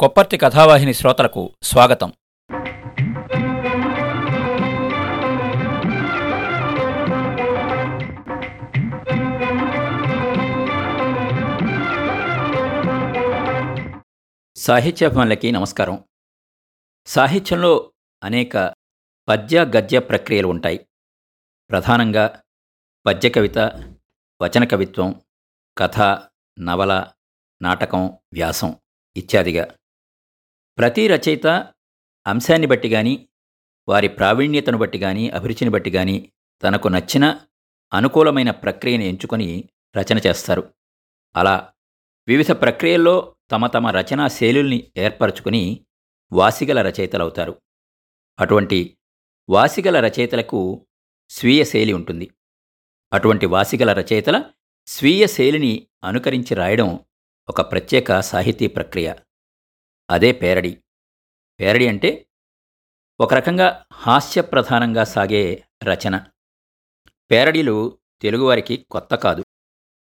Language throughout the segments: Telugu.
కొప్పర్తి కథావాహిని శ్రోతలకు స్వాగతం. సాహిత్యాభిమానులకి నమస్కారం. సాహిత్యంలో అనేక పద్య గద్య ప్రక్రియలు ఉంటాయి. ప్రధానంగా పద్య కవిత వచన కవిత్వం కథ నవల నాటకం వ్యాసం ఇత్యాదిగా. ప్రతి రచయిత అంశాన్ని బట్టి కానీ వారి ప్రావీణ్యతను బట్టి కానీ అభిరుచిని బట్టి కానీ తనకు నచ్చిన అనుకూలమైన ప్రక్రియను ఎంచుకొని రచన చేస్తారు. అలా వివిధ ప్రక్రియల్లో తమ తమ రచనా శైలుల్ని ఏర్పరచుకుని వాసిగల రచయితలవుతారు. అటువంటి వాసిగల రచయితలకు స్వీయ శైలి ఉంటుంది. అటువంటి వాసిగల రచయితల స్వీయ శైలిని అనుకరించి రాయడం ఒక ప్రత్యేక సాహితీ ప్రక్రియ. అదే పేరడి. పేరడి అంటే ఒక రకంగా హాస్యప్రధానంగా సాగే రచన. పేరడీలు తెలుగువారికి కొత్త కాదు.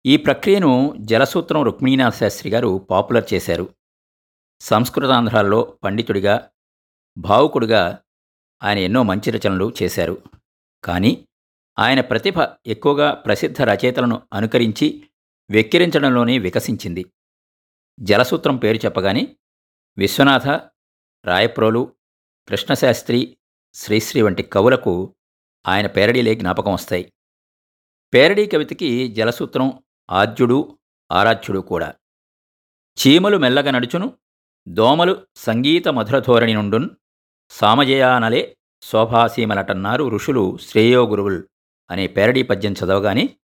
ఈ ప్రక్రియను జలసూత్రం రుక్మిణీనాథ శాస్త్రి గారు పాపులర్ చేశారు. సంస్కృతాంధ్రాల్లో పండితుడిగా భావుకుడిగా ఆయన ఎన్నో మంచి రచనలు చేశారు. కానీ ఆయన ప్రతిభ ఎక్కువగా ప్రసిద్ధ రచయితలను అనుకరించి వెక్కిరించడంలోనే వికసించింది. జలసూత్రం పేరు చెప్పగానే విశ్వనాథ రాయప్రోలు కృష్ణశాస్త్రి శ్రీశ్రీ వంటి కవులకు ఆయన పేరడీలే జ్ఞాపకం వస్తాయి. పేరడీ కవితకి జలసూత్రం ఆద్యుడు ఆరాధ్యుడు కూడా. చీమలు మెల్లగా నడుచును దోమలు సంగీత మధురధోరణి నుండున్ సామజయానలే శోభాసీమలటన్నారు ఋషులు శ్రేయో గురువుల్ అనే పేరడీ పద్యం చదవగానే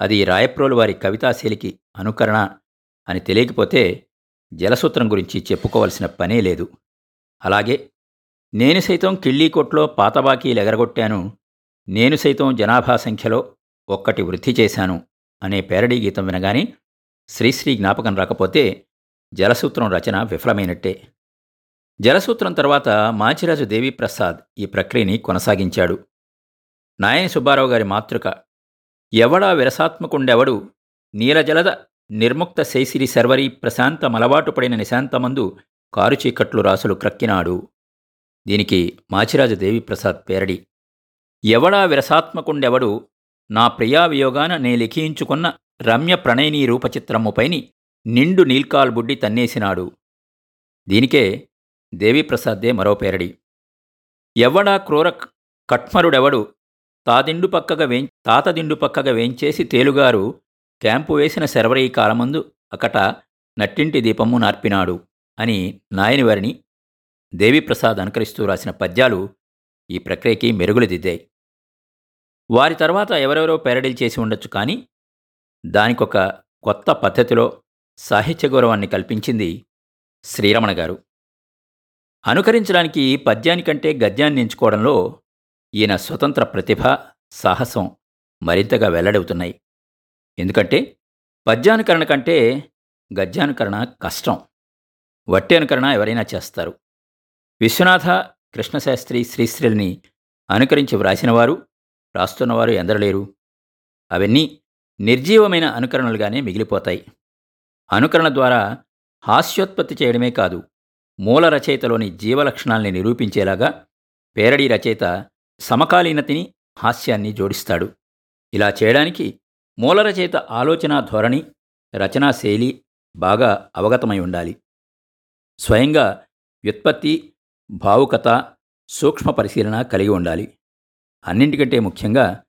అది రాయప్రోలు వారి కవితాశైలికి అనుకరణ అని తెలియకపోతే జలసూత్రం గురించి చెప్పుకోవలసిన పనే లేదు. అలాగే నేను సైతం కిళ్ళీకోట్లో పాతబాకీలు ఎగరగొట్టాను. నేను సైతం జనాభా సంఖ్యలో ఒక్కటి వృద్ధి చేశాను అనే పేరడీ గీతం వినగానే శ్రీశ్రీ జ్ఞాపకం రాకపోతే జలసూత్రం రచన విఫలమైనట్టే. జలసూత్రం తర్వాత మాచిరాజు దేవిప్రసాద్ ఈ ప్రక్రియని కొనసాగించాడు. నాయని సుబ్బారావు గారి మాతృక ఎవడా విరసాత్మకుండెవడు నీలజలద నిర్ముక్త శైసిరి శర్వరి ప్రశాంత మలవాటు పడిన నిశాంతమందు కారు చీకట్లు రాసులు క్రక్కినాడు. దీనికి మాచిరాజు దేవిప్రసాద్ పేరడి. ఎవడా విరసాత్మకుండెవడు? నా ప్రియా వియోగాన నే లిఖించుకున్న రమ్య ప్రణయనీ రూపచిత్రముపైని నిండు నీల్కాల్ బుడ్డి తన్నేసినాడు. దీనికే దేవిప్రసాద్దే మరో పేరడి. ఎవడా క్రూర కట్మరుడెవడు? తాదిండు పక్కగా వేం తాతదిండు పక్కగా వేంచేసి తేలుగారు క్యాంపు వేసిన శర్వరీ కాలమందు అకట నట్టింటి దీపము నార్పినాడు అని నాయనివారిని దేవిప్రసాద్ అనుకరిస్తూ రాసిన పద్యాలు ఈ ప్రక్రియకి మెరుగులు దిద్దాయి. వారి తర్వాత ఎవరెవరో పెరడీలు చేసి ఉండొచ్చు కానీ దానికొక కొత్త పద్ధతిలో సాహిత్య గౌరవాన్ని కల్పించింది శ్రీరమణ గారు. అనుకరించడానికి పద్యానికంటే గద్యాన్ని ఎంచుకోవడంలో ఈయన స్వతంత్ర ప్రతిభ సాహసం మరింతగా వెల్లడవుతున్నాయి. ఎందుకంటే పద్యానుకరణ కంటే గద్యానుకరణ కష్టం. వట్టి అనుకరణ ఎవరైనా చేస్తారు. విశ్వనాథ కృష్ణశాస్త్రి శ్రీశ్రీల్ని అనుకరించి వ్రాసినవారు రాస్తున్నవారు ఎందరలేరు. అవన్నీ నిర్జీవమైన అనుకరణలుగానే మిగిలిపోతాయి. అనుకరణ ద్వారా హాస్యోత్పత్తి చేయడమే కాదు మూల రచయితలోని జీవలక్షణాల్ని నిరూపించేలాగా పేరడీ రచయిత సమకాలీనతిని హాస్యాన్ని జోడిస్తాడు. ఇలా చేయడానికి మూల రచయిత ఆలోచన ధోరణి రచనా శైలి బాగా అవగతమై ఉండాలి. స్వయంగా వ్యుత్పత్తి భావుకత సూక్ష్మ పరిశీలన కలిగి ఉండాలి. అన్నింటికంటే ముఖ్యంగా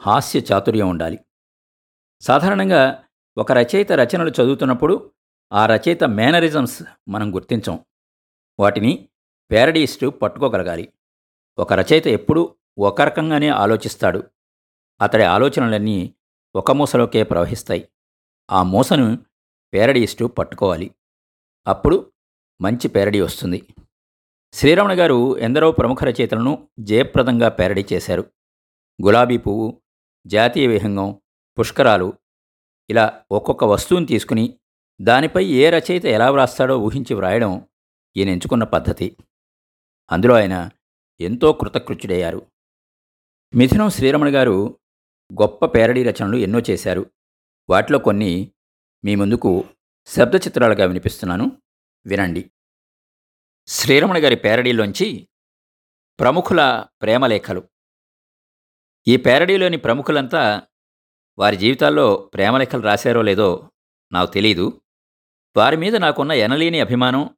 హాస్య చాతుర్యం ఉండాలి. సాధారణంగా ఒక రచయిత రచనలు చదువుతున్నప్పుడు ఆ రచయిత మేనరిజమ్స్ మనం గుర్తించం. వాటిని పేరడీస్టు పట్టుకోగలగాలి. ఒక రచయిత ఎప్పుడూ ఒక రకంగానే ఆలోచిస్తాడు. అతడి ఆలోచనలన్నీ ఒక మూసలోకే ప్రవహిస్తాయి. ఆ మూసను పేరడీస్టు పట్టుకోవాలి. అప్పుడు మంచి పేరడీ వస్తుంది. శ్రీరమణ గారు ఎందరో ప్రముఖ రచయితలను జయప్రదంగా పేరడీ చేశారు. గులాబీ పువ్వు జాతీయ విహంగం పుష్కరాలు ఇలా ఒక్కొక్క వస్తువుని తీసుకుని దానిపై ఏ రచయిత ఎలా వ్రాస్తాడో ఊహించి వ్రాయడం ఈయన ఎంచుకున్న పద్ధతి. అందులో ఆయన ఎంతో కృతకృత్యుడయ్యారు. మిథునం శ్రీరమణ గారు గొప్ప పేరడీ రచనలు ఎన్నో చేశారు. వాటిలో కొన్ని మీ ముందుకు శబ్ద చిత్రాలుగా వినిపిస్తున్నాను. వినండి. శ్రీరమణ గారి పేరడీలోంచి ప్రముఖుల ప్రేమలేఖలు ఈ పేరడీలోని ప్రముఖులంతా వారి జీవితాల్లో ప్రేమలేఖలు రాశారో లేదో నాకు తెలీదు. వారి మీద నాకున్న ఎనలేని అభిమానం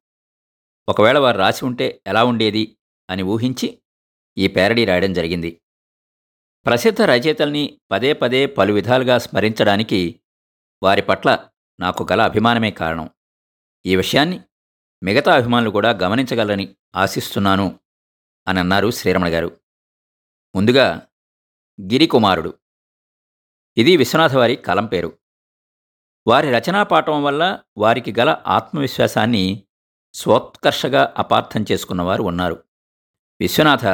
ఒకవేళ వారు రాసి ఉంటే ఎలా ఉండేది అని ఊహించి ఈ పేరడీ రాయడం జరిగింది. ప్రసిద్ధ రచయితల్ని పదే పదే పలు విధాలుగా స్మరించడానికి వారి పట్ల నాకు గల అభిమానమే కారణం. ఈ విషయాన్ని మిగతా అభిమానులు కూడా గమనించగలరని ఆశిస్తున్నాను అని అన్నారు శ్రీరమణ గారు. ముందుగా గిరికుమారుడు. ఇది విశ్వనాథ వారి కలం పేరు. వారి రచనా పాఠం వల్ల వారికి గల ఆత్మవిశ్వాసాన్ని స్వోత్కర్షగా అపార్థం చేసుకున్నవారు ఉన్నారు. విశ్వనాథ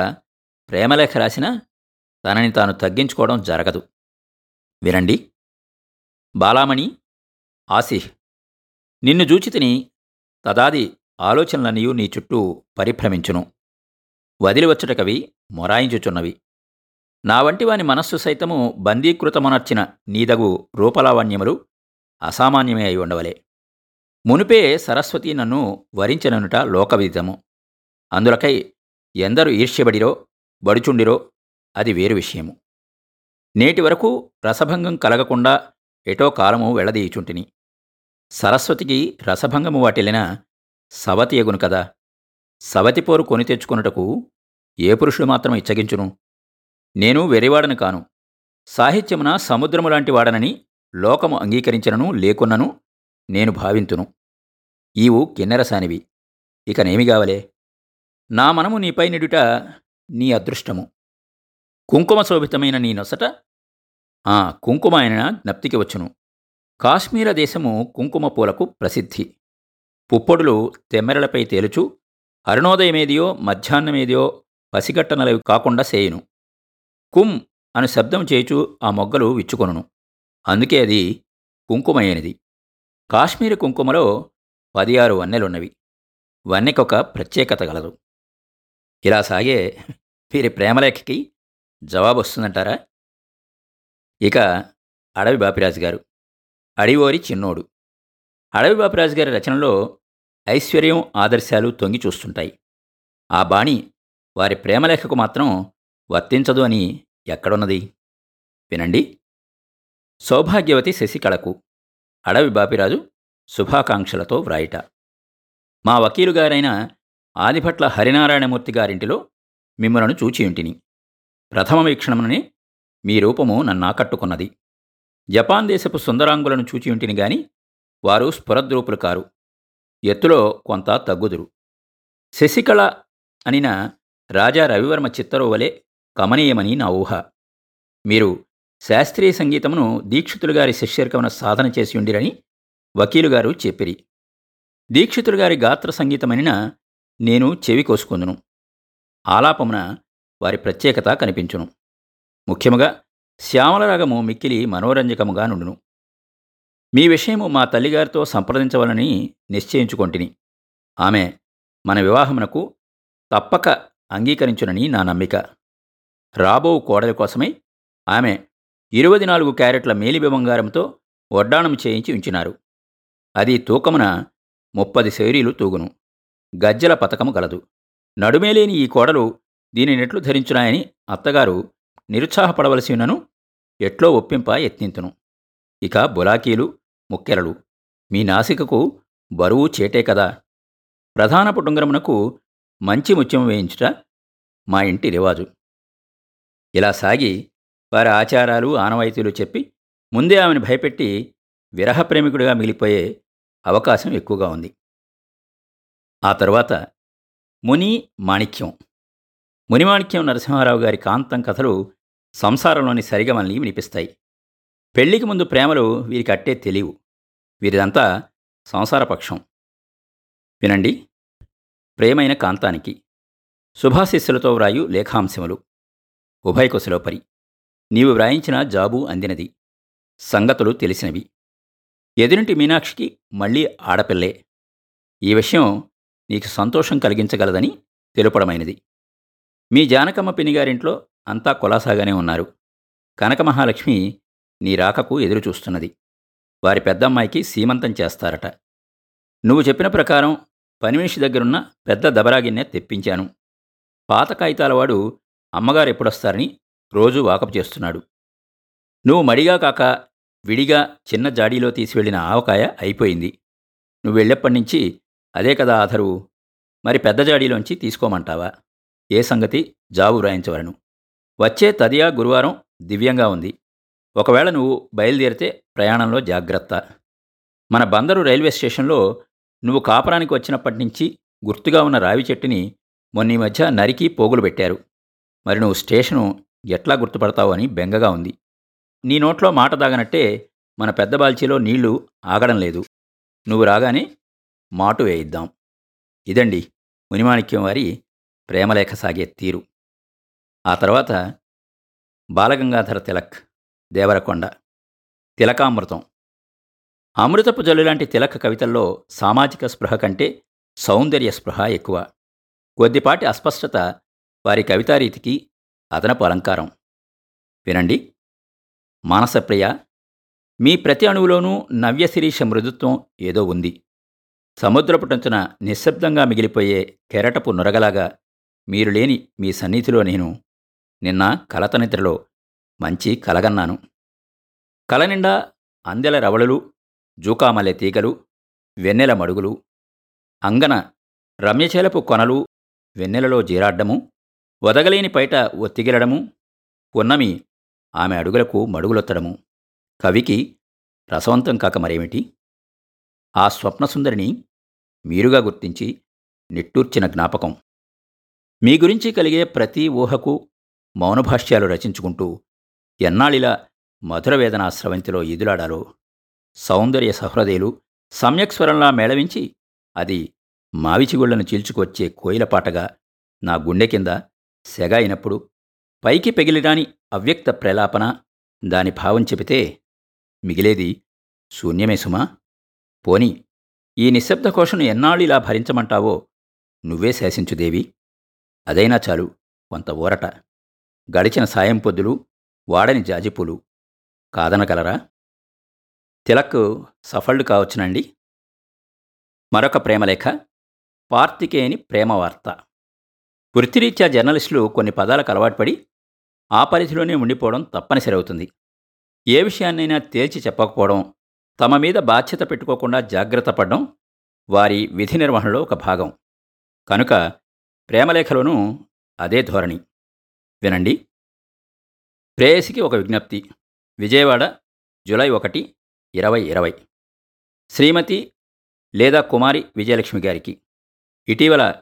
ప్రేమలేఖ రాసిన తనని తాను తగ్గించుకోవడం జరగదు. వినండి. బాలామణి ఆసిహ్ నిన్ను జూచితిని తదాది ఆలోచనలనియు నీ చుట్టూ పరిభ్రమించును. వదిలివచ్చుటకవి మొరాయించుచున్నవి. నా వంటి వాని మనస్సు సైతము బందీకృతమునర్చిన నీదగు రూపలావణ్యములు అసామాన్యమే అయి ఉండవలే. మునిపే సరస్వతి నన్ను వరించననుట లోకవిదితము. అందులకై ఎందరు ఈర్ష్యబడిరో బడుచుండిరో అది వేరు విషయము. నేటి వరకు రసభంగం కలగకుండా ఎటో కాలము వెళ్ళదీయుచుంటిని. సరస్వతికి రసభంగము వాటిల్లిన సవతి ఎగును కదా. సవతి పోరు కొని తెచ్చుకొనుటకు ఏ పురుషుడు మాత్రం ఇచ్చగించును. నేను వెరివాడను కాను. సాహిత్యమున సముద్రము లాంటి వాడనని లోకము అంగీకరించినను లేకున్నను నేను భావింతును. ఈవు కిన్నెరసానివి. ఇక నేమి కావలే నా మనము నీపై నిడుట నీ అదృష్టము. కుంకుమ శోభితమైన నీ నొసట? ఆ కుంకుమ ఆయన జ్ఞప్తికి వచ్చును. కాశ్మీర దేశము కుంకుమ పూలకు ప్రసిద్ధి. పుప్పొడులు తెమ్మెరలపై తేలుచు అరుణోదయమేదియో మధ్యాహ్నమేదియో పసిగట్టనలవి కాకుండా సేయును. కుం అను శబ్దం చేయుచు ఆ మొగ్గలు విచ్చుకొనును. అందుకే అది కుంకుమయ్యనిది కాశ్మీర కుంకుమలో పది ఆరు వన్నెలున్నవి. వన్నెకొక ప్రత్యేకత గలదు. ఇలా సాగే వీరి ప్రేమలేఖకి జవాబు వస్తుందంటారా ఇక అడవి బాపిరాజు గారు అడివోరి చిన్నోడు. అడవి బాపిరాజు గారి రచనలో ఐశ్వర్యం ఆదర్శాలు తొంగి చూస్తుంటాయి. ఆ బాణి వారి ప్రేమలేఖకు మాత్రం వర్తించదు అని ఎక్కడున్నది? వినండి. సౌభాగ్యవతి శశికళకు అడవి బాపిరాజు శుభాకాంక్షలతో వ్రాయిట. మా వకీలు గారైన ఆదిభట్ల హరినారాయణమూర్తి గారింటిలో మిమ్మలను చూచియుంటిని. ప్రథమ వీక్షణముననే మీ రూపము నన్నాకట్టుకున్నది. జపాన్ దేశపు సుందరాంగులను చూచియుంటిని గాని వారు స్ఫురద్రూపులు కారు ఎత్తులో కొంత తగ్గుదురు. శశికళ అనిన రాజా రవివర్మ చిత్తరు వలె కమనీయమని నా ఊహ. మీరు శాస్త్రీయ సంగీతమును దీక్షితులు గారి శిష్యర్కమున సాధన చేసి ఉండిరని వకీలు గారు చెప్పిరి. దీక్షితులు గారి గాత్ర సంగీతమనిన నేను చెవి కోసుకుందును. ఆలాపమున వారి ప్రత్యేకత కనిపించును. ముఖ్యముగా శ్యామలరాగము మిక్కిలి మనోరంజకముగా నుండును. మీ విషయము మా తల్లిగారితో సంప్రదించవలని నిశ్చయించుకొంటిని. ఆమె మన వివాహమునకు తప్పక అంగీకరించునని నా నమ్మిక. రాబో కోడలి కోసమై ఆమె ఇరవై నాలుగు క్యారెట్ల మేలిబి బంగారంతో వడ్డాణం చేయించి ఉంచినారు. అది తూకమున ముప్పది శైరీలు తూగును. గజ్జల పథకము గలదు. నడుమేలేని ఈ కోడలు దీనిని ఎట్లు ధరించున్నాయని అత్తగారు నిరుత్సాహపడవలసి ఉన్నను ఎట్లో ఒప్పింప యత్నింతును. ఇక బులాకీలు ముక్కెరలు మీ నాసికకు బరువు చేటే కదా. ప్రధాన పుటుంగరమునకు మంచి ముత్యం వేయించుట మా ఇంటి రివాజు. ఇలా సాగి వారి ఆచారాలు ఆనవాయితీలు చెప్పి ముందే ఆమెను భయపెట్టి విరహ ప్రేమికుడిగా మిగిలిపోయే అవకాశం ఎక్కువగా ఉంది. ఆ తరువాత ముని మాణిక్యం. మునిమాణిక్యం నరసింహారావు గారి కాంతం కథలు సంసారంలోని సరిగమల్ని వినిపిస్తాయి. పెళ్ళికి ముందు ప్రేమలు వీరికి అట్టే తెలియవు. వీరిదంతా సంసారపక్షం వినండి. ప్రేమైన కాంతానికి. శుభాశిస్సులతో వ్రాయు లేఖాంశములు. ఉభయకుశలోపరి. నీవు వ్రాయించిన జాబు అందినది. సంగతులు తెలిసినవి. ఎదురింటి మీనాక్షికి మళ్ళీ ఆడపిల్లే. ఈ విషయం నీకు సంతోషం కలిగించగలదని తెలుపడమైనది. మీ జానకమ్మ పినిగారింట్లో అంతా కులాసాగానే ఉన్నారు. కనక మహాలక్ష్మి నీ రాకకు ఎదురుచూస్తున్నది వారి పెద్దమ్మాయికి సీమంతం చేస్తారట. నువ్వు చెప్పిన ప్రకారం పనిమనిషి దగ్గరున్న పెద్ద దబరాగిన్నె తెప్పించాను. పాత కాగితాలవాడు అమ్మగారు ఎప్పుడొస్తారని రోజూ వాకపు చేస్తున్నాడు. నువ్వు మడిగా కాక విడిగా చిన్న జాడీలో తీసి వెళ్ళిన ఆవకాయ అయిపోయింది. నువ్వు వెళ్ళేప్పటి నుంచి అదే కదా ఆధరువు. మరి పెద్ద జాడీలోంచి తీసుకోమంటావా? ఏ సంగతి జాబు వ్రాయించవలను. వచ్చే తదియా గురువారం దివ్యంగా ఉంది. ఒకవేళ నువ్వు బయలుదేరితే ప్రయాణంలో జాగ్రత్త. మన బందరు రైల్వే స్టేషన్లో నువ్వు కాపురానికి వచ్చినప్పటి నుంచి గుర్తుగా ఉన్న రావి చెట్టుని మొన్న ఈ మధ్య నరికి పోగులు పెట్టారు. మరి నువ్వు స్టేషను ఎట్లా గుర్తుపడతావు అని బెంగగా ఉంది. నీ నోట్లో మాట దాగనట్టే మన పెద్ద బాల్చీలో నీళ్ళు ఆగడం లేదు. నువ్వు రాగానే మాటు వేయిద్దాం. ఇదండి మునిమాణిక్యం వారి ప్రేమలేఖ సాగే తీరు. ఆ తర్వాత బాలగంగాధర తిలక్ దేవరకొండ తిలకామృతం. అమృతపు జల్లులాంటి తిలక్ కవితల్లో సామాజిక స్పృహ కంటే సౌందర్య స్పృహ ఎక్కువ. కొద్దిపాటి అస్పష్టత వారి కవితారీతికి అదనపు అలంకారం. వినండి. మానసప్రియ మీ ప్రతి అణువులోనూ నవ్యశిరీష మృదుత్వం ఏదో ఉంది. సముద్రపుటంచున నిశ్శబ్దంగా మిగిలిపోయే కెరటపు నురగలాగా మీరు లేని మీ సన్నిధిలో నేను నిన్న కలత నిద్రలో మంచి కలగన్నాను. కల నిండా అందెల రవళులు జూకామల్లె తీగలు వెన్నెల మడుగులు అంగన రమ్యచేలపు కొనలు వెన్నెలలో జీరాడ్డము వదగలేని పైట ఒత్తిగిలడము ఉన్నమి ఆమె అడుగులకు మడుగులొత్తడము. కవికి రసవంతం కాక మరేమిటి? ఆ స్వప్నసుందరిని మీరుగా గుర్తించి నిట్టూర్చిన జ్ఞాపకం. మీ గురించి కలిగే ప్రతి ఊహకు మౌనభాష్యాలు రచించుకుంటూ ఎన్నాళ్ళిలా మధుర వేదనా స్రవంతిలో ఈదులాడాలో సౌందర్య సహృదయులు సమ్యక్స్వరంలా మేళవించి అది మావిచిగుళ్ళను చీల్చుకొచ్చే కోయిలపాటగా నా గుండె కింద సెగ అయినప్పుడు పైకి పెగిలిరాని అవ్యక్త ప్రలాపన దాని భావం చెబితే మిగిలేది శూన్యమే సుమా. పోని ఈ నిశ్శబ్ద కోశను ఎన్నాళ్ళిలా భరించమంటావో నువ్వే శాసించుదేవి అదైనా చాలు కొంత ఊరట. గడిచిన సాయం పొద్దులు వాడని జాజిపూలు. కాదనగలరా? తిలక్ సఫల్డ్ కావచ్చునండి. మరొక ప్రేమలేఖ పార్తికేయని ప్రేమవార్త. వృత్తిరీత్యా జర్నలిస్టులు కొన్ని పదాలకు అలవాటుపడి ఆ పరిధిలోనే ఉండిపోవడం తప్పనిసరి అవుతుంది ఏ విషయాన్నైనా తేల్చి చెప్పకపోవడం తమ మీద బాధ్యత పెట్టుకోకుండా జాగ్రత్త పడడం వారి విధి నిర్వహణలో ఒక భాగం. కనుక ప్రేమలేఖలోనూ అదే ధోరణి. వినండి. ప్రేయసికి ఒక విజ్ఞప్తి. విజయవాడ జూలై ఒకటి ఇరవై ఇరవై. శ్రీమతి లేదా కుమారి విజయలక్ష్మి గారికి. ఇటీవల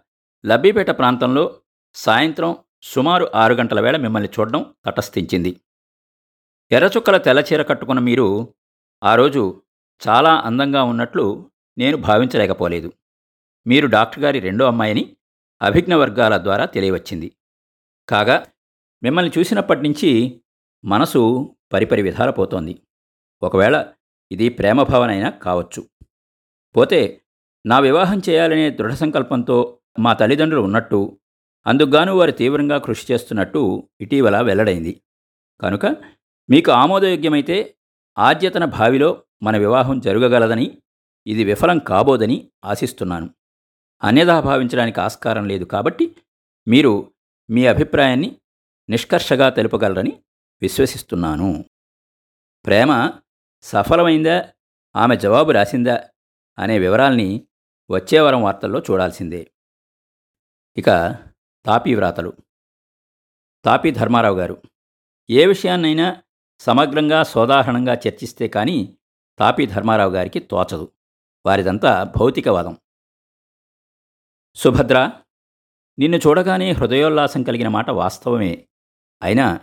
లబ్బిపేట ప్రాంతంలో సాయంత్రం సుమారు ఆరు గంటల వేళ మిమ్మల్ని చూడడం తటస్థించింది. ఎర్రచుక్కల తెల్లచీర కట్టుకున్న మీరు ఆ రోజు చాలా అందంగా ఉన్నట్లు నేను భావించలేకపోలేదు. మీరు డాక్టర్ గారి రెండో అమ్మాయిని అభిజ్ఞ వర్గాల ద్వారా తెలియవచ్చింది. కాగా మిమ్మల్ని చూసినప్పటి నుంచి మనసు పరిపరి విధాల పోతోంది. ఒకవేళ ఇది ప్రేమభావనైనా కావచ్చు. పోతే నా వివాహం చేయాలనే దృఢ సంకల్పంతో మా తల్లిదండ్రులు ఉన్నట్టు అందుకుగాను వారు తీవ్రంగా కృషి చేస్తున్నట్టు ఇటీవల వెల్లడైంది. కనుక మీకు ఆమోదయోగ్యమైతే ఆద్యతన భావిలో మన వివాహం జరగగలదని ఇది విఫలం కాబోదని ఆశిస్తున్నాను. అనేదా భావించడానికి ఆస్కారం లేదు కాబట్టి మీరు మీ అభిప్రాయాన్ని నిష్కర్షగా తెలుపగలరని విశ్వసిస్తున్నాను. ప్రేమ సఫలమైందా? ఆమె జవాబు రాసిందా? అనే వివరాల్ని వచ్చేవారం వార్తల్లో చూడాల్సిందే. ఇక తాపీ వ్రాతలు. తాపీ ధర్మారావు గారు ఏ విషయాన్నైనా సమగ్రంగా సోదాహరణంగా చర్చిస్తే కానీ తాపీ ధర్మారావు గారికి తోచదు. వారిదంతా భౌతికవాదం. సుభద్ర నిన్ను చూడగానే హృదయోల్లాసం కలిగిన మాట వాస్తవమే. అయినా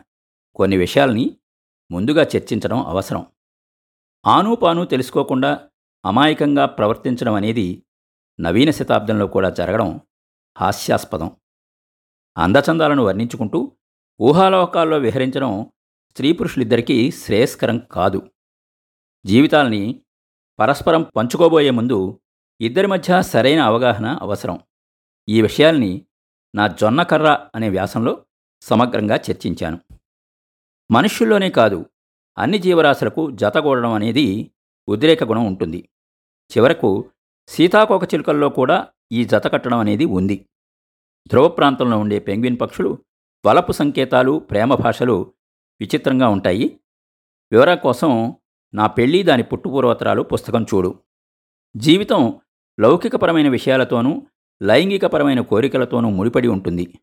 కొన్ని విషయాల్ని ముందుగా చర్చించడం అవసరం. ఆను పాను తెలుసుకోకుండా అమాయకంగా ప్రవర్తించడం అనేది నవీన శతాబ్దంలో కూడా జరగడం హాస్యాస్పదం. అందచందాలను వర్ణించుకుంటూ ఊహాలోకాల్లో విహరించడం స్త్రీ పురుషులిద్దరికీ శ్రేయస్కరం కాదు. జీవితాల్ని పరస్పరం పంచుకోబోయే ముందు ఇద్దరి మధ్య సరైన అవగాహన అవసరం. ఈ విషయాల్ని నా జొన్నకర్ర అనే వ్యాసంలో సమగ్రంగా చర్చించాను. మనుష్యుల్లోనే కాదు అన్ని జీవరాశులకు జతగూడడం అనేది ఉద్రేక గుణం ఉంటుంది. చివరకు సీతాకోక చిలుకల్లో కూడా ఈ జత కట్టడం అనేది ఉంది. ధ్రువ ప్రాంతంలో ఉండే పెంగ్విన్ పక్షులు వలపు సంకేతాలు ప్రేమ భాషలు విచిత్రంగా ఉంటాయి. వివరాల కోసం నా పెళ్ళి దాని పుట్టుపూర్వోత్తరాలు పుస్తకం చూడు. జీవితం లౌకికపరమైన విషయాలతోనూ లైంగికపరమైన కోరికలతోనూ ముడిపడి ఉంటుంది.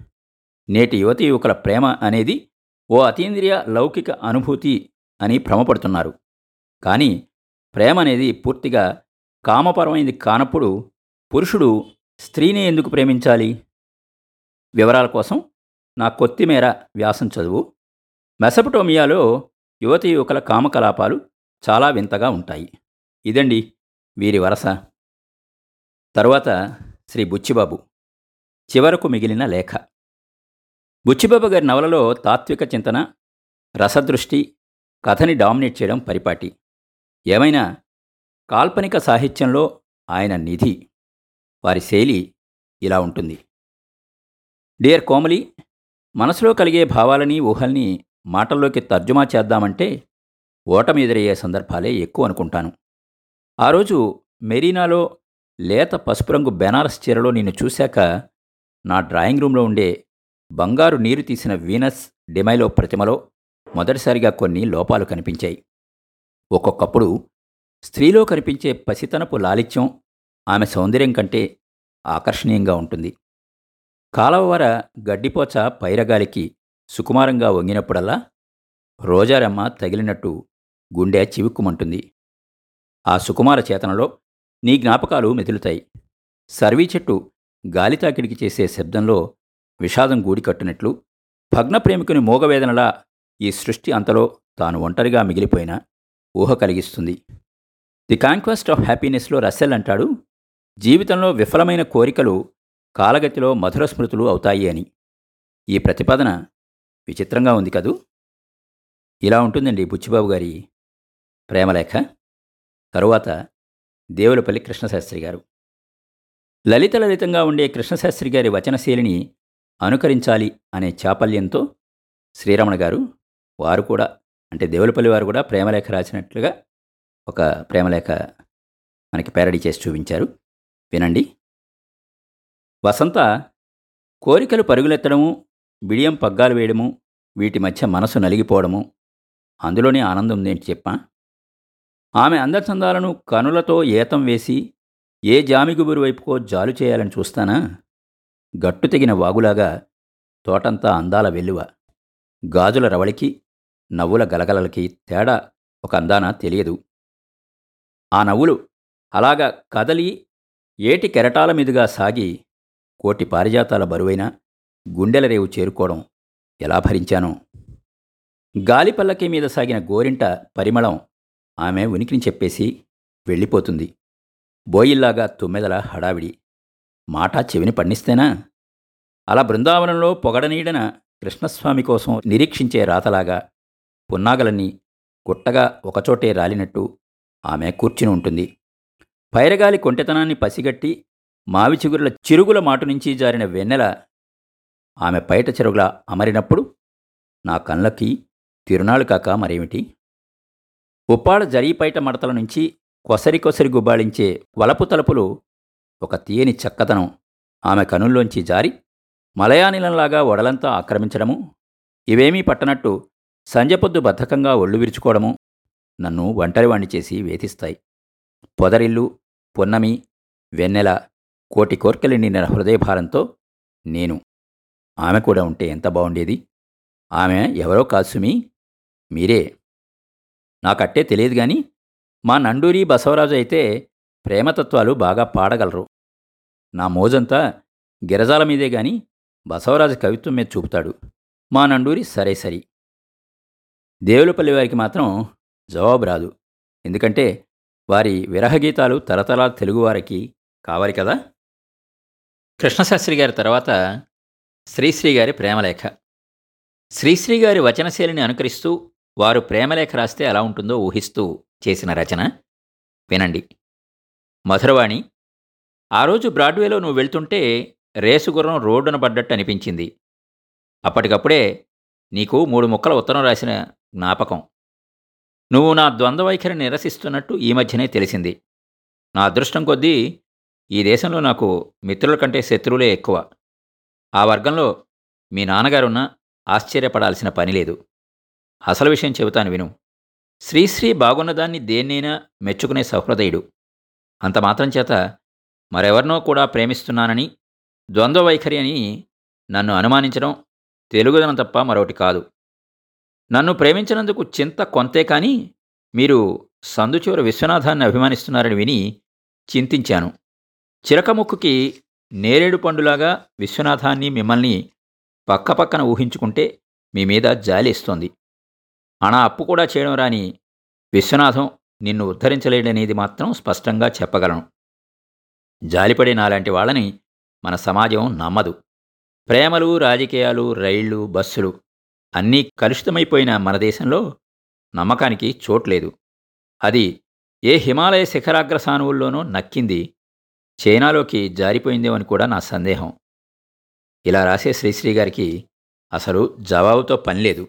నేటి యువతి యువకుల ప్రేమ అనేది ఓ అతీంద్రియ లౌకిక అనుభూతి అని భ్రమపడుతున్నారు. కానీ ప్రేమ అనేది పూర్తిగా కామపరమైనది కానప్పుడు పురుషుడు స్త్రీని ఎందుకు ప్రేమించాలి? వివరాల కోసం నా కొత్తిమేర వ్యాసం చదువు. మెసపటోమియాలో యువతి యువకుల కామకలాపాలు చాలా వింతగా ఉంటాయి. ఇదండి వీరి వరస. తరువాత శ్రీ బుచ్చిబాబు. చివరకు మిగిలిన లేఖ. బుచ్చిబాబు గారి నవలలో తాత్విక చింతన రసదృష్టి కథని డామినేట్ చేయడం పరిపాటి. ఏమైనా కాల్పనిక సాహిత్యంలో ఆయన నిధి వారి శైలి ఇలా ఉంటుంది. డియర్ కోమలి మనసులో కలిగే భావాలని ఊహల్ని మాటల్లోకి తర్జుమా చేద్దామంటే ఓటమి ఎదురయ్యే సందర్భాలే ఎక్కువ అనుకుంటాను. ఆ రోజు మెరీనాలో లేత పసుపు రంగు బెనారస్ చీరలో నిన్ను చూశాక నా డ్రాయింగ్ రూమ్లో ఉండే బంగారు నీరు తీసిన వీనస్ డిమైలో ప్రతిమలో మొదటిసారిగా కొన్ని లోపాలు కనిపించాయి. ఒక్కొక్కప్పుడు స్త్రీలో కనిపించే పసితనపు లాలిత్యం ఆమె సౌందర్యం కంటే ఆకర్షణీయంగా ఉంటుంది. కాలవవర గడ్డిపోచ పైరగాలికి సుకుమారంగా వంగినప్పుడల్లా రోజారమ్మ తగిలినట్టు గుండె చివుక్కుమంటుంది. ఆ సుకుమార చేతనలో నీ జ్ఞాపకాలు మెదులుతాయి. సర్వీ చెట్టు గాలి తాకిడికి చేసే శబ్దంలో విషాదం గూడికట్టునట్లు భగ్న ప్రేమికుని మోగవేదనలా ఈ సృష్టి అంతలో తాను ఒంటరిగా మిగిలిపోయిన ఊహ కలిగిస్తుంది. ది కాంక్వెస్ట్ ఆఫ్ హ్యాపీనెస్లో రస్సెల్ అంటాడు జీవితంలో విఫలమైన కోరికలు కాలగతిలో మధుర స్మృతులు అవుతాయి అని. ఈ ప్రతిపాదన విచిత్రంగా ఉంది కదూ? ఇలా ఉంటుందండి బుచ్చిబాబు గారి ప్రేమలేఖ. తరువాత దేవులపల్లి కృష్ణశాస్త్రి గారు. లలిత లలితంగా ఉండే కృష్ణశాస్త్రి గారి వచనశైలిని అనుకరించాలి అనే చాపల్యంతో శ్రీరమణ గారు వారు కూడా అంటే దేవులపల్లి వారు కూడా ప్రేమలేఖ రాసినట్లుగా ఒక ప్రేమలేఖ మనకి పేరడీ చేసి చూపించారు. వినండి. వసంత కోరికలు పరుగులెత్తడము బిడియం పగ్గాలు వేయడము వీటి మధ్య మనసు నలిగిపోవడము అందులోనే ఆనందం ఏంటి చెప్పా? ఆమె అందచందాలను కనులతో ఏతం వేసి ఏ జామిగుబురు వైపుకో జాలు చేయాలని చూస్తానా? గట్టు తెగిన వాగులాగా తోటంతా అందాల వెల్లువ. గాజుల రవళికి నవ్వుల గలగలలకి తేడా ఒక అందాన తెలియదు. ఆ నవ్వులు అలాగా కదలి ఏటి కెరటాల మీదుగా సాగి కోటి పారిజాతాల బరువైన గుండెల రేవు చేరుకోవడం ఎలా భరించానో? గాలిపల్లకి మీద సాగిన గోరింట పరిమళం ఆమె ఉనికిని చెప్పేసి వెళ్ళిపోతుంది. బోయిల్లాగా తుమ్మెదల హడావిడి. మాట చెవిని పండిస్తేనా? అలా బృందావనంలో పొగడనీడన కృష్ణస్వామి కోసం నిరీక్షించే రాతలాగా పున్నాగలన్నీ గుట్టగా ఒకచోటే రాలినట్టు ఆమె కూర్చుని ఉంటుంది. పైరగాలి కొంటెతనాన్ని పసిగట్టి మావి చిగురుల చిరుగుల మాటు నుంచి జారిన వెన్నెల ఆమె పైట చెరుగుల అమరినప్పుడు నా కళ్ళకి తిరునాళ్ళు కాక మరేమిటి? ఉప్పాడ జరీపైట మడతల నుంచి కొసరి కొసరి గుబాళించే వలపు తలుపులు ఒక తీయని చక్కదనం. ఆమె కనుల్లోంచి జారి మలయానిలంలాగా ఒడలంతా ఆక్రమించడము ఇవేమీ పట్టనట్టు సంజపొద్దు బద్ధకంగా ఒళ్ళు విరుచుకోవడము నన్ను ఒంటరివాణ్ణి చేసి వేధిస్తాయి. పొదరిల్లు పొన్నమి వెన్నెల కోటి కోర్కెలు నిండిన హృదయభారంతో నేను. ఆమె కూడా ఉంటే ఎంత బాగుండేది ఆమె ఎవరో కాసుమి మీరే. నాకట్టే తెలియదు కానీ మా నండూరి బసవరాజు అయితే ప్రేమతత్వాలు బాగా పాడగలరు. నా మోజంతా గిరజాల మీదే గాని బసవరాజు కవిత్వం మీద చూపుతాడు. మా నండూరి సరే సరి. దేవులపల్లి వారికి మాత్రం జవాబు రాదు. ఎందుకంటే వారి విరహగీతాలు తరతరాల తెలుగువారికి కావాలి కదా? కృష్ణశాస్త్రి గారి తర్వాత శ్రీశ్రీ గారి ప్రేమలేఖ. శ్రీశ్రీ గారి వచనశైలిని అనుకరిస్తూ వారు ప్రేమలేఖ రాస్తే ఎలా ఉంటుందో ఊహిస్తూ చేసిన రచన. వినండి. మధురవాణి ఆ రోజు బ్రాడ్వేలో నువ్వు వెళ్తుంటే రేసుగుర్రం రోడ్డున పడ్డట్టు అనిపించింది. అప్పటికప్పుడే నీకు మూడు ముక్కల ఉత్తరం రాసిన జ్ఞాపకం. నువ్వు నా ద్వంద్వ వైఖరిని నిరసిస్తున్నట్టు ఈ మధ్యనే తెలిసింది. నా అదృష్టం కొద్దీ ఈ దేశంలో నాకు మిత్రుల కంటే శత్రువులే ఎక్కువ. ఆ వర్గంలో మీ నాన్నగారున్న ఆశ్చర్యపడాల్సిన పని లేదు. అసలు విషయం చెబుతాను విను. శ్రీశ్రీ బాగున్నదాన్ని దేన్నైనా మెచ్చుకునే సహృదయుడు. అంత మాత్రం చేత మరెవరినో కూడా ప్రేమిస్తున్నానని ద్వంద్వ వైఖరి అని నన్ను అనుమానించడం తెలుగుదనం తప్ప మరొకటి కాదు. నన్ను ప్రేమించినందుకు చింత కొంతే కానీ మీరు సందుచూర విశ్వనాథాన్ని అభిమానిస్తున్నారని విని చింతించాను. చిరకముక్కుకి నేరేడు పండులాగా విశ్వనాథాన్ని మిమ్మల్ని పక్కపక్కన ఊహించుకుంటే మీ మీద జాలేస్తోంది. అనా అప్పు కూడా చేయడం రాని విశ్వనాథం నిన్ను ఉద్ధరించలేడనేది మాత్రం స్పష్టంగా చెప్పగలను. జాలిపడే నాలాంటి వాళ్ళని మన సమాజం నమ్మదు. ప్రేమలు రాజకీయాలు రైళ్ళు బస్సులు అన్నీ కలుషితమైపోయిన మన దేశంలో నమ్మకానికి చోట్లేదు అది ఏ హిమాలయ శిఖరాగ్ర సానువుల్లోనూ నక్కింది చైనాలోకి జారిపోయిందేమని కూడా నా సందేహం. ఇలా రాసే శ్రీశ్రీ గారికి అసలు జవాబుతో పనిలేదు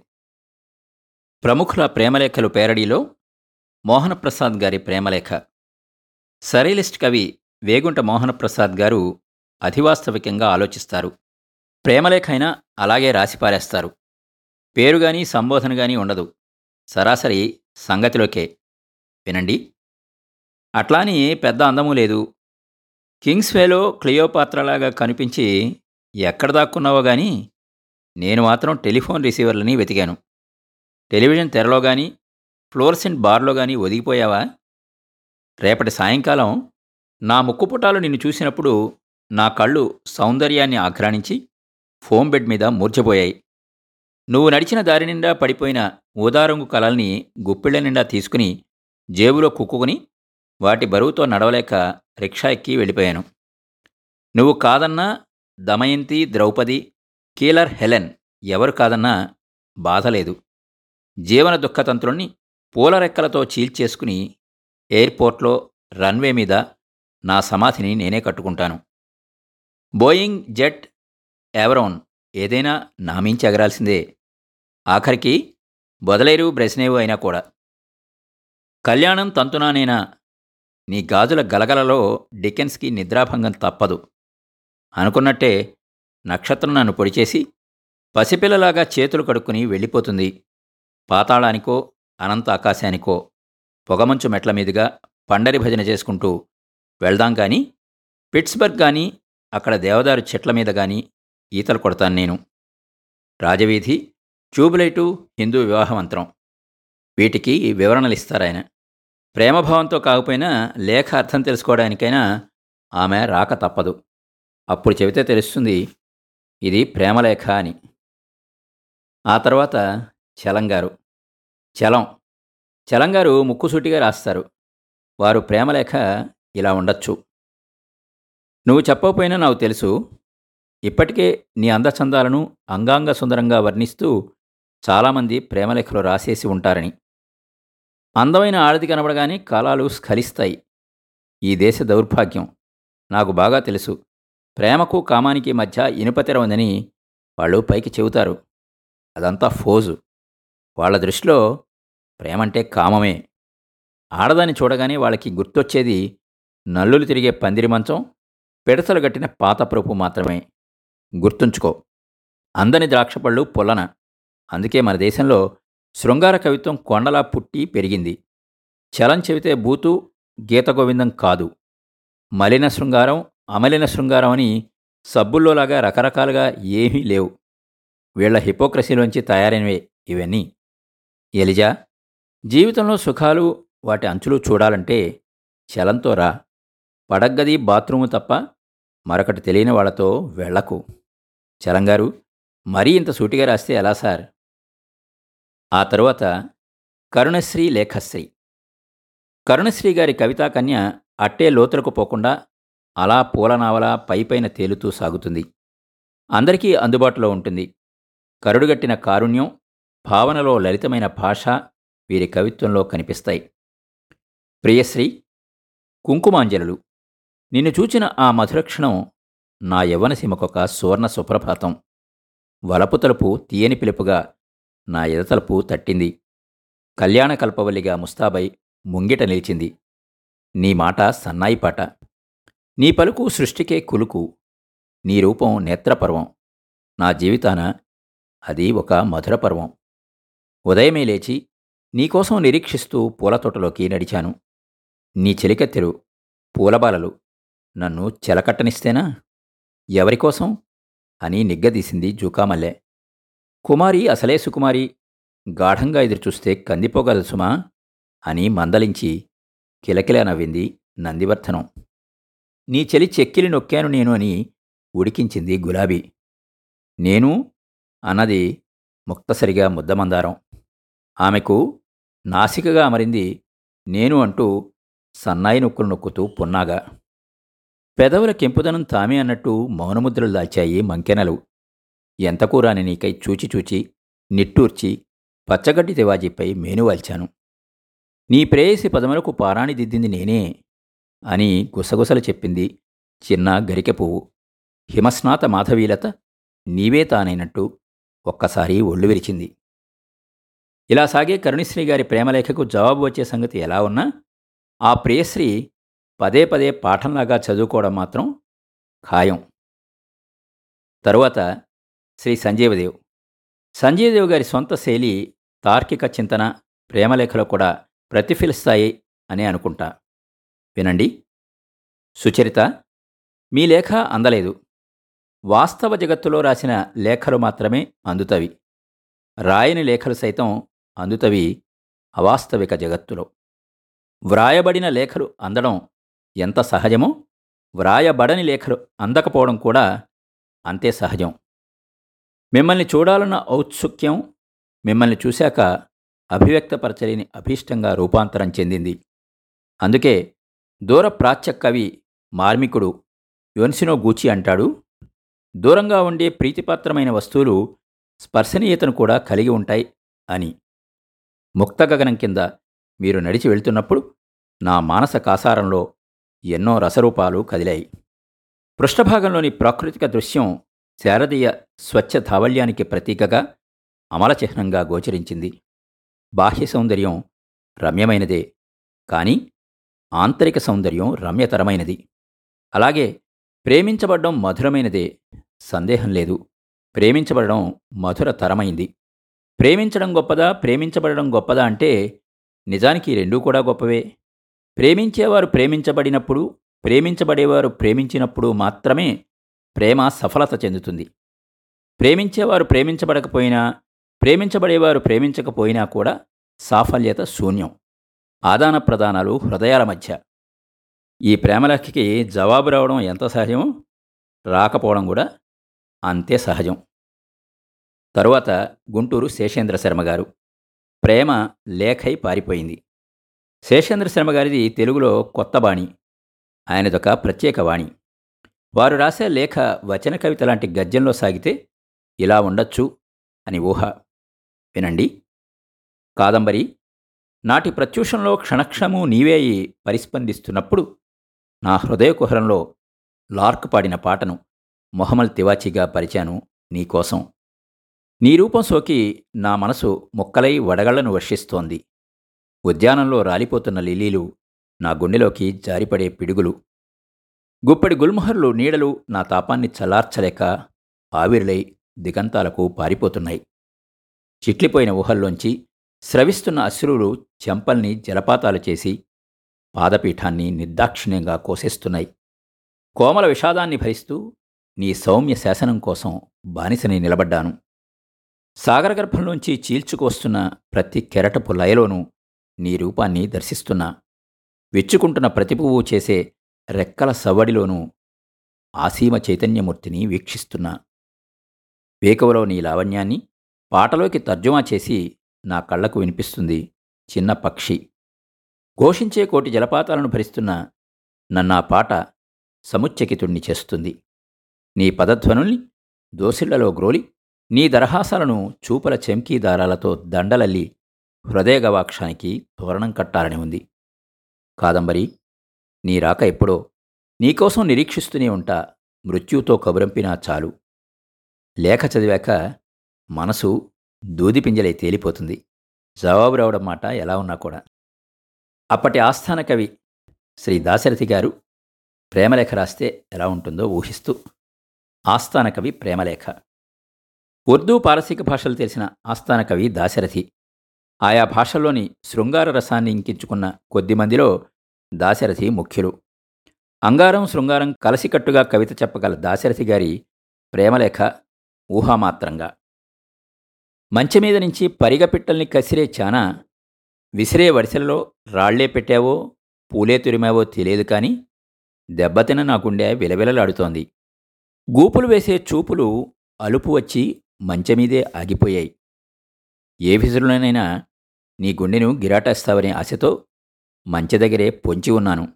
ప్రముఖుల ప్రేమలేఖలు పేరడీలో మోహనప్రసాద్ గారి ప్రేమలేఖ. సరైలిస్ట్ కవి వేగుంట మోహనప్రసాద్ గారు అధివాస్తవికంగా ఆలోచిస్తారు. ప్రేమలేఖ అయినా అలాగే రాసిపారేస్తారు. పేరు గాని సంబోధన గాని ఉండదు. సరాసరి సంగతిలోకే. వినండి. అట్లాని పెద్ద అందము లేదు. కింగ్స్వేలో క్లియోపాత్రలాగా కనిపించి ఎక్కడ దాక్కున్నావో గాని నేను మాత్రం టెలిఫోన్ రిసీవర్లని వెతికాను. టెలివిజన్ తెరలో కానీ ఫ్లోర్సెంట్ బార్లో కానీ ఒదిగిపోయావా? రేపటి సాయంకాలం నా ముక్కుపుటాలు నిన్ను చూసినప్పుడు నా కళ్ళు సౌందర్యాన్ని ఆక్రాణించి ఫోమ్ బెడ్ మీద మూర్చపోయాయి నువ్వు నడిచిన దారి నిండా పడిపోయిన ఊదారంగు కలల్ని గుప్పిళ్ళ నిండా తీసుకుని జేబులో కుక్కుని వాటి బరువుతో నడవలేక రిక్షా ఎక్కి వెళ్ళిపోయాను. నువ్వు కాదన్నా దమయంతి ద్రౌపది కీలర్ హెలెన్ ఎవరు కాదన్నా బాధలేదు జీవన దుఃఖతంత్రుణ్ణి పూలరెక్కలతో చీల్చేసుకుని ఎయిర్పోర్ట్లో రన్వే మీద నా సమాధిని నేనే కట్టుకుంటాను. బోయింగ్ జెట్ ఎవరోన్ ఏదైనా నామించి ఎగరాల్సిందే. ఆఖరికి బొదలేరు బ్రెస్నేవు అయినా కూడా. కళ్యాణం తంతునానేనా నీ గాజుల గలగలలో డికెన్స్కి నిద్రాభంగం తప్పదు. అనుకున్నట్టే నక్షత్రం నన్ను పొడిచేసి పసిపిల్లలాగా చేతులు కడుక్కుని వెళ్ళిపోతుంది. పాతాళానికో అనంత ఆకాశానికో పొగమంచు మెట్ల మీదుగా పండరి భజన చేసుకుంటూ వెళ్దాం కానీ పిట్స్బర్గ్ కానీ అక్కడ దేవదారు చెట్ల మీద కానీ ఈతలు కొడతాను నేను. రాజవీధి ట్యూబ్లైటు హిందూ వివాహమంత్రం వీటికి వివరణలు ఇస్తారాయన ప్రేమభావంతో కాకపోయినా లేఖ అర్థం తెలుసుకోవడానికైనా ఆమె రాక తప్పదు. అప్పుడు చెబితే తెలుస్తుంది ఇది ప్రేమలేఖ అని. ఆ తర్వాత చలంగారు చలం. చలంగారు ముక్కుసూటిగా రాస్తారు. వారు ప్రేమలేఖ ఇలా ఉండొచ్చు. నువ్వు చెప్పకపోయినా నాకు తెలుసు. ఇప్పటికే నీ అందచందాలను అంగాంగ సుందరంగా వర్ణిస్తూ చాలామంది ప్రేమలేఖలు రాసేసి ఉంటారని. అందమైన ఆడది కనబడగానే కాలాలు స్ఖలిస్తాయి. ఈ దేశ దౌర్భాగ్యం నాకు బాగా తెలుసు. ప్రేమకు కామానికి మధ్య ఇనుపతెర ఉందని వాళ్ళు పైకి చెబుతారు. అదంతా ఫోజు. వాళ్ళ దృష్టిలో ప్రేమంటే కామమే. ఆడదాన్ని చూడగానే వాళ్ళకి గుర్తొచ్చేది నల్లులు తిరిగే పందిరి మంచం పిడతలు గట్టిన పాత ప్రభు మాత్రమే. గుర్తుంచుకో అందని ద్రాక్షపళ్ళు పొలన అందుకే మన దేశంలో శృంగార కవిత్వం కొండలా పుట్టి పెరిగింది. చలం చెబితే బూతు గీతగోవిందం కాదు. మలిన శృంగారం అమలిన శృంగారం అని సబ్బుల్లోలాగా రకరకాలుగా ఏమీ లేవు. వీళ్ళ హిపోక్రసీలోంచి తయారైనవే ఇవన్నీ. ఎలిజా జీవితంలో సుఖాలు వాటి అంచులు చూడాలంటే చలంతో రా. పడగ్గది బాత్రూము తప్ప మరొకటి తెలియని వాళ్ళతో వెళ్ళకు చలంగారు మరీ ఇంత సూటిగా రాస్తే ఎలా సార్? ఆ తరువాత కరుణశ్రీ లేఖశ్రీ. కరుణశ్రీ గారి కవితా కన్య అట్టే లోతులకు పోకుండా అలా పూలనావలా పైపైన తేలుతూ సాగుతుంది. అందరికీ అందుబాటులో ఉంటుంది. కరుడుగట్టిన కారుణ్యం భావనలో లలితమైన భాష వీరి కవిత్వంలో కనిపిస్తాయి. ప్రియశ్రీ కుంకుమాంజలులు నిన్ను చూచిన ఆ మధురక్షణం నా యవ్వనసీమకొక సువర్ణ సుప్రభాతం. వలపు తలుపు తీయని పిలుపుగా నా ఎదతలుపు తట్టింది. కళ్యాణ కల్పవల్లిగా ముస్తాబై ముంగిట నిలిచింది. నీ మాట సన్నాయి పాట. నీ పలుకు సృష్టికే కులుకు నీ రూపం నేత్రపర్వం. నా జీవితాన అది ఒక మధుర పర్వం ఉదయమే లేచి నీకోసం నిరీక్షిస్తూ పూలతోటలోకి నడిచాను. నీ చెలికత్తెరు పూలబాలలు నన్ను చెలకట్టనిస్తేనా? ఎవరికోసం అని నిగ్గదీసింది జూకామల్లె. కుమారి అసలే సుకుమారి గాఢంగా ఎదురుచూస్తే కందిపోగలదు సుమా అని మందలించి కిలకిల నవ్వింది నందివర్ధనం. నీ చెలి చెక్కిలి నొక్కాను నేను అని ఉడికించింది గులాబీ. నేను అన్నది ముక్తసరిగా ముద్దమందారం. ఆమెకు నాసికగా అమరింది నేను అంటూ సన్నాయి నొక్కులు నొక్కుతూ పున్నాగా. పెదవుల కెంపుదనం తామే అన్నట్టు మౌనముద్రలు దాల్చాయి మంకెనలు. ఎంతకూరాని నీకై చూచి చూచి నిట్టూర్చి పచ్చగడ్డి తివాజీపై మేనువాల్చాను నీ ప్రేయసి పదములకు పారాణి దిద్దింది నేనే అని గుసగుసలు చెప్పింది చిన్న గరికె పువ్వు. హిమస్నాత మాధవీలత నీవే తానైనట్టు ఒక్కసారి ఒళ్ళు విరిచింది. ఇలా సాగే కరుణిశ్రీ గారి ప్రేమలేఖకు జవాబు వచ్చే సంగతి ఎలా ఉన్నా ఆ ప్రియశ్రీ పదే పదే పాఠంలాగా చదువుకోవడం మాత్రం ఖాయం. తరువాత శ్రీ సంజీవదేవ్. సంజీవదేవ్ గారి సొంత శైలి తార్కిక చింతన ప్రేమలేఖలో కూడా ప్రతిఫలిస్తాయి అని అనుకుంటా. వినండి. సుచరిత మీ లేఖ అందలేదు. వాస్తవ జగత్తులో రాసిన లేఖలు మాత్రమే అందుతవి. రాయని లేఖలు సైతం అందుతవి అవాస్తవిక జగత్తులో. వ్రాయబడిన లేఖలు అందడం ఎంత సహజమో వ్రాయబడని లేఖలు అందకపోవడం కూడా అంతే సహజం. మిమ్మల్ని చూడాలన్న ఔత్సుక్యం మిమ్మల్ని చూశాక అభివ్యక్తపరచలేని అభీష్టంగా రూపాంతరం చెందింది. అందుకే దూర ప్రాచ్య కవి మార్మికుడు యోన్సినో గూచి అంటాడు దూరంగా ఉండే ప్రీతిపాత్రమైన వస్తువులు స్పర్శనీయతను కూడా కలిగి ఉంటాయి అని. ముక్త గగనం కింద మీరు నడిచి వెళ్తున్నప్పుడు నా మానస కాసారంలో ఎన్నో రసరూపాలు కదిలాయి. పృష్ఠభాగంలోని ప్రాకృతిక దృశ్యం శారదీయ స్వచ్ఛ ధావల్యానికి ప్రతీకగా అమల చిహ్నంగా గోచరించింది. బాహ్య సౌందర్యం రమ్యమైనదే కానీ ఆంతరిక సౌందర్యం రమ్యతరమైనది. అలాగే ప్రేమించబడడం మధురమైనదే సందేహం లేదు. ప్రేమించబడడం మధురతరమైంది. ప్రేమించడం గొప్పదా? ప్రేమించబడడం గొప్పదా అంటే నిజానికి రెండూ కూడా గొప్పవే. ప్రేమించేవారు ప్రేమించబడినప్పుడు ప్రేమించబడేవారు ప్రేమించినప్పుడు మాత్రమే ప్రేమ సఫలత చెందుతుంది. ప్రేమించేవారు ప్రేమించబడకపోయినా ప్రేమించబడేవారు ప్రేమించకపోయినా కూడా సాఫల్యత శూన్యం. ఆదాన ప్రదానాలు హృదయాల మధ్య. ఈ ప్రేమలకి జవాబు రావడం ఎంత సహజమో? రాకపోవడం కూడా అంతే సహజం. తరువాత గుంటూరు శేషేంద్ర శర్మ గారు. ప్రేమ లేఖై పారిపోయింది. శేషేంద్ర శర్మ గారిది తెలుగులో కొత్త బాణి ఆయనదొక ప్రత్యేక వాణి. వారు రాసే లేఖ వచన కవిత లాంటి గద్యంలో సాగితే ఇలా ఉండొచ్చు అని ఊహ. వినండి. కాదంబరి నాటి ప్రత్యూషంలో క్షణక్షణము నీవే అయి పరిస్పందిస్తున్నప్పుడు నా హృదయ కుహరంలో లార్క్ పాడిన పాటను మొహమల్ తివాచీగా పరిచాను నీకోసం నీ రూపం సోకి నా మనసు మొక్కలై వడగళ్ళను వర్షిస్తోంది. ఉద్యానంలో రాలిపోతున్న లిలీలు నా గుండెలోకి జారిపడే పిడుగులు. గుప్పడి గుల్మహర్లు నీడలు నా తాపాన్ని చల్లార్చలేక ఆవిరులై దిగంతాలకు పారిపోతున్నాయి. చిట్లిపోయిన ఊహల్లోంచి స్రవిస్తున్న అశ్రువులు చెంపల్ని జలపాతాలు చేసి పాదపీఠాన్ని నిర్దాక్షిణ్యంగా కోసేస్తున్నాయి. కోమల విషాదాన్ని భరిస్తూ నీ సౌమ్య శాసనం కోసం బానిసని నిలబడ్డాను. సాగరగర్భంలోంచి చీల్చుకొస్తున్న ప్రతి కెరటపు లయలోనూ నీ రూపాన్ని దర్శిస్తున్నా. వెచ్చుకుంటున్న ప్రతి పువ్వు చేసే రెక్కల సవ్వడిలోనూ ఆసీమ చైతన్యమూర్తిని వీక్షిస్తున్నా. వేకువలో నీ లావణ్యాన్ని పాటలోకి తర్జుమా చేసి నా కళ్ళకు వినిపిస్తుంది చిన్న పక్షి. ఘోషించే కోటి జలపాతాలను భరిస్తున్న నన్నా పాట సముచ్చకితుణ్ణి చేస్తుంది. నీ పదధ్వనుల్ని దోసిళ్ళలో గ్రోలి నీ దరహాసాలను చూపల చెంకీ దారాలతో దండలల్లి హృదయ గవాక్షానికి తోరణం కట్టాలని ఉంది. కాదంబరి నీ రాక ఎప్పుడో నీకోసం నిరీక్షిస్తూనే ఉంటా మృత్యుతో కబురంపినా చాలు. లేఖ చదివాక మనసు దూదిపింజలై తేలిపోతుంది. జవాబు రావడం మాట ఎలా ఉన్నా కూడా. అప్పటి ఆస్థాన కవి శ్రీ దాశరథి గారు ప్రేమలేఖ రాస్తే ఎలా ఉంటుందో ఊహిస్తూ ఆస్థాన కవి ప్రేమలేఖ. ఉర్దూ పారసీక భాషలు తెలిసిన ఆస్థాన కవి దాశరథి. ఆయా భాషల్లోని శృంగార రసాన్ని ఇంకించుకున్న కొద్దిమందిలో దాశరథి ముఖ్యులు. అంగారం శృంగారం కలసికట్టుగా కవిత చెప్పగల దాశరథి గారి ప్రేమలేఖ ఊహామాత్రంగా. మంచె మీద నుంచి పరిగపిట్టల్ని కసిరే చానా విసిరే వడిసెలలో రాళ్ళే పెట్టావో పూలే తురిమావో తెలియదు కానీ దెబ్బతిన నా గుండె విలవిలలాడుతోంది. గూపులు వేసే చూపులు అలుపు వచ్చి మంచమీదే ఆగిపోయాయి. ఏ విసురులోనైనా నీ గుండెను గిరాటేస్తావనే ఆశతో మంచె దగ్గరే పొంచి ఉన్నాను.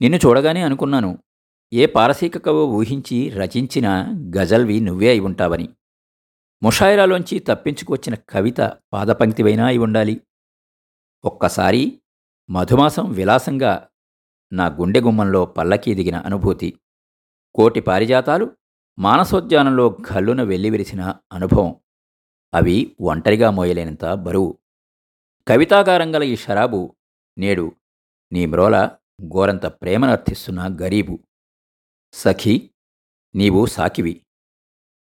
నిన్ను చూడగానే అనుకున్నాను ఏ పారసీక కవి ఊహించి రచించిన గజల్వి నువ్వే అయి ఉంటావని. ముషాయిరాలోంచి తప్పించుకొచ్చిన కవిత పాదపంక్తివైనా అయి ఉండాలి. ఒక్కసారి మధుమాసం విలాసంగా నా గుండె గుమ్మంలో పల్లకీ దిగిన అనుభూతి. కోటి పారిజాతాలు మానసోద్యానంలో గల్లున వెల్లివిరిసిన అనుభవం. అవి ఒంటరిగా మోయలేనంత బరువు. కవితాగారంగల ఈ షరాబు నేడు నీ మ్రోల గోరంత ప్రేమనర్థిస్తున్న గరీబు. సఖీ నీవు సాకివి.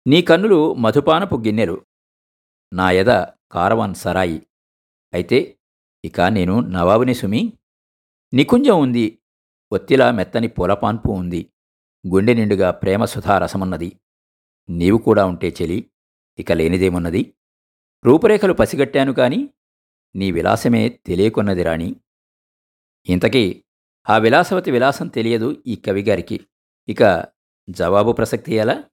నీ కన్నులు మధుపానపు గిన్నెలు. నా ఎద కారవాన్ సరాయి. అయితే ఇక నేను నవాబుని సుమి. నికుంజం ఉంది ఒత్తిలా మెత్తని పూలపాన్పు ఉంది. గుండె నిండుగా ప్రేమ సుధా రసమున్నది. నీవు కూడా ఉంటే చెలి ఇక లేనిదేమున్నది. రూపురేఖలు పసిగట్టాను కాని నీ విలాసమే తెలియకున్నది రాణి. ఇంతకీ ఆ విలాసవతి విలాసం తెలియదు ఈ కవిగారికి ఇక జవాబు ప్రసక్తి ఎలా?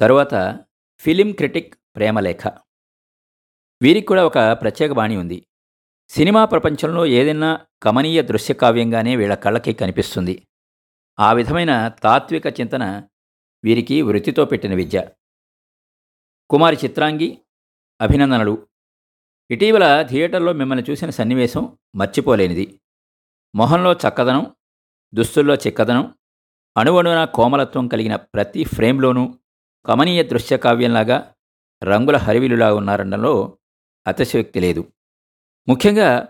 తరువాత ఫిలిం క్రిటిక్ ప్రేమలేఖ వీరికి కూడా ఒక ప్రత్యేక బాణి ఉంది. సినిమా ప్రపంచంలో ఏదైనా కమనీయ దృశ్యకావ్యంగానే వీళ్ళ కళ్ళకి కనిపిస్తుంది. ఆ విధమైన తాత్విక చింతన వీరికి వృత్తితో పెట్టిన విద్య. కుమారి చిత్రాంగి అభినందనలు. ఇటీవల థియేటర్లో మిమ్మల్ని చూసిన సన్నివేశం మర్చిపోలేనిది. మొహంలో చక్కదనం దుస్తుల్లో చిక్కదనం అణువణున కోమలత్వం కలిగిన ప్రతి ఫ్రేమ్లోనూ కమనీయ దృశ్య కావ్యంలాగా రంగుల హరివిలులా ఉన్నారనడంలో అతిశయోక్తి లేదు. ముఖ్యంగా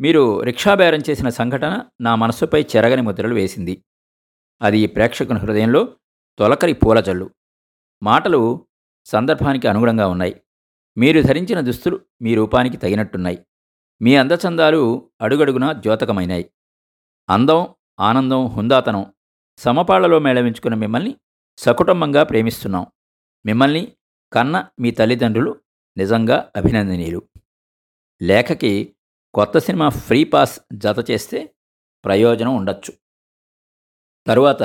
మీరు రిక్షా బేరం చేసిన సంఘటన నా మనస్సుపై చెరగని ముద్రలు వేసింది. అది ప్రేక్షకుని హృదయంలో తొలకరి పూలజల్లు. మాటలు సందర్భానికి అనుగుణంగా ఉన్నాయి. మీరు ధరించిన దుస్తులు మీ రూపానికి తగినట్టున్నాయి. మీ అందచందాలు అడుగడుగునా ద్యోతకమైనాయి. అందం ఆనందం హుందాతనం సమపాళ్ళలో మేళవించుకున్న మిమ్మల్ని సకుటుంబంగా ప్రేమిస్తున్నాం. మిమ్మల్ని కన్న మీ తల్లిదండ్రులు నిజంగా అభినందనీయులు. లేఖకి కొత్త సినిమా ఫ్రీ పాస్ జత చేస్తే ప్రయోజనం ఉండొచ్చు. తరువాత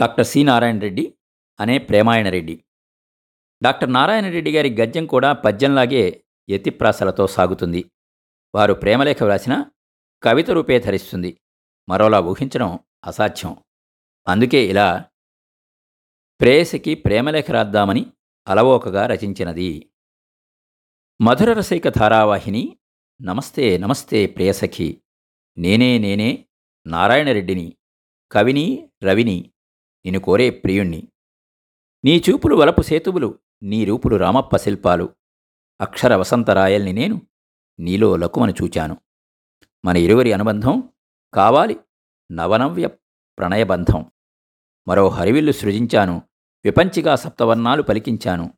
డాక్టర్ సి నారాయణ రెడ్డి అనే ప్రేమాయణ రెడ్డి. డాక్టర్ నారాయణ రెడ్డి గారి గద్యం కూడా పద్యంలాగే ఎత్తిప్రాసలతో సాగుతుంది. వారు ప్రేమలేఖ వ్రాసిన కవిత రూపే ధరిస్తుంది. మరోలా ఊహించడం అసాధ్యం. అందుకే ఇలా ప్రేయసికి ప్రేమలేఖ రాద్దామని అలవోకగా రచించినది. మధుర రసైక ధారావాహిని నమస్తే నమస్తే ప్రేయసఖి నేనే నేనే నారాయణరెడ్డిని కవిని రవిని నిన్ను కోరే ప్రియుణ్ణి. నీ చూపులు వలపు సేతువులు నీ రూపులు రామప్ప శిల్పాలు. అక్షర వసంతరాయల్ని నేను నీలో లకుమని చూచాను. మన ఇరువురి అనుబంధం కావాలి నవనవ్య ప్రణయబంధం. మరో హరివిల్లు సృజించాను విపంచిగా సప్తవర్ణాలు పలికించాను.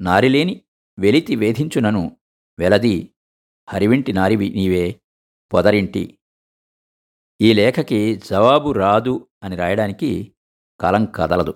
నారిలేని వెలితి వేధించునను వెలది హరివింటి నారివి నీవే పొదరింటి. ఈ లేఖకి జవాబు రాదు అని రాయడానికి కాలం కదలదు.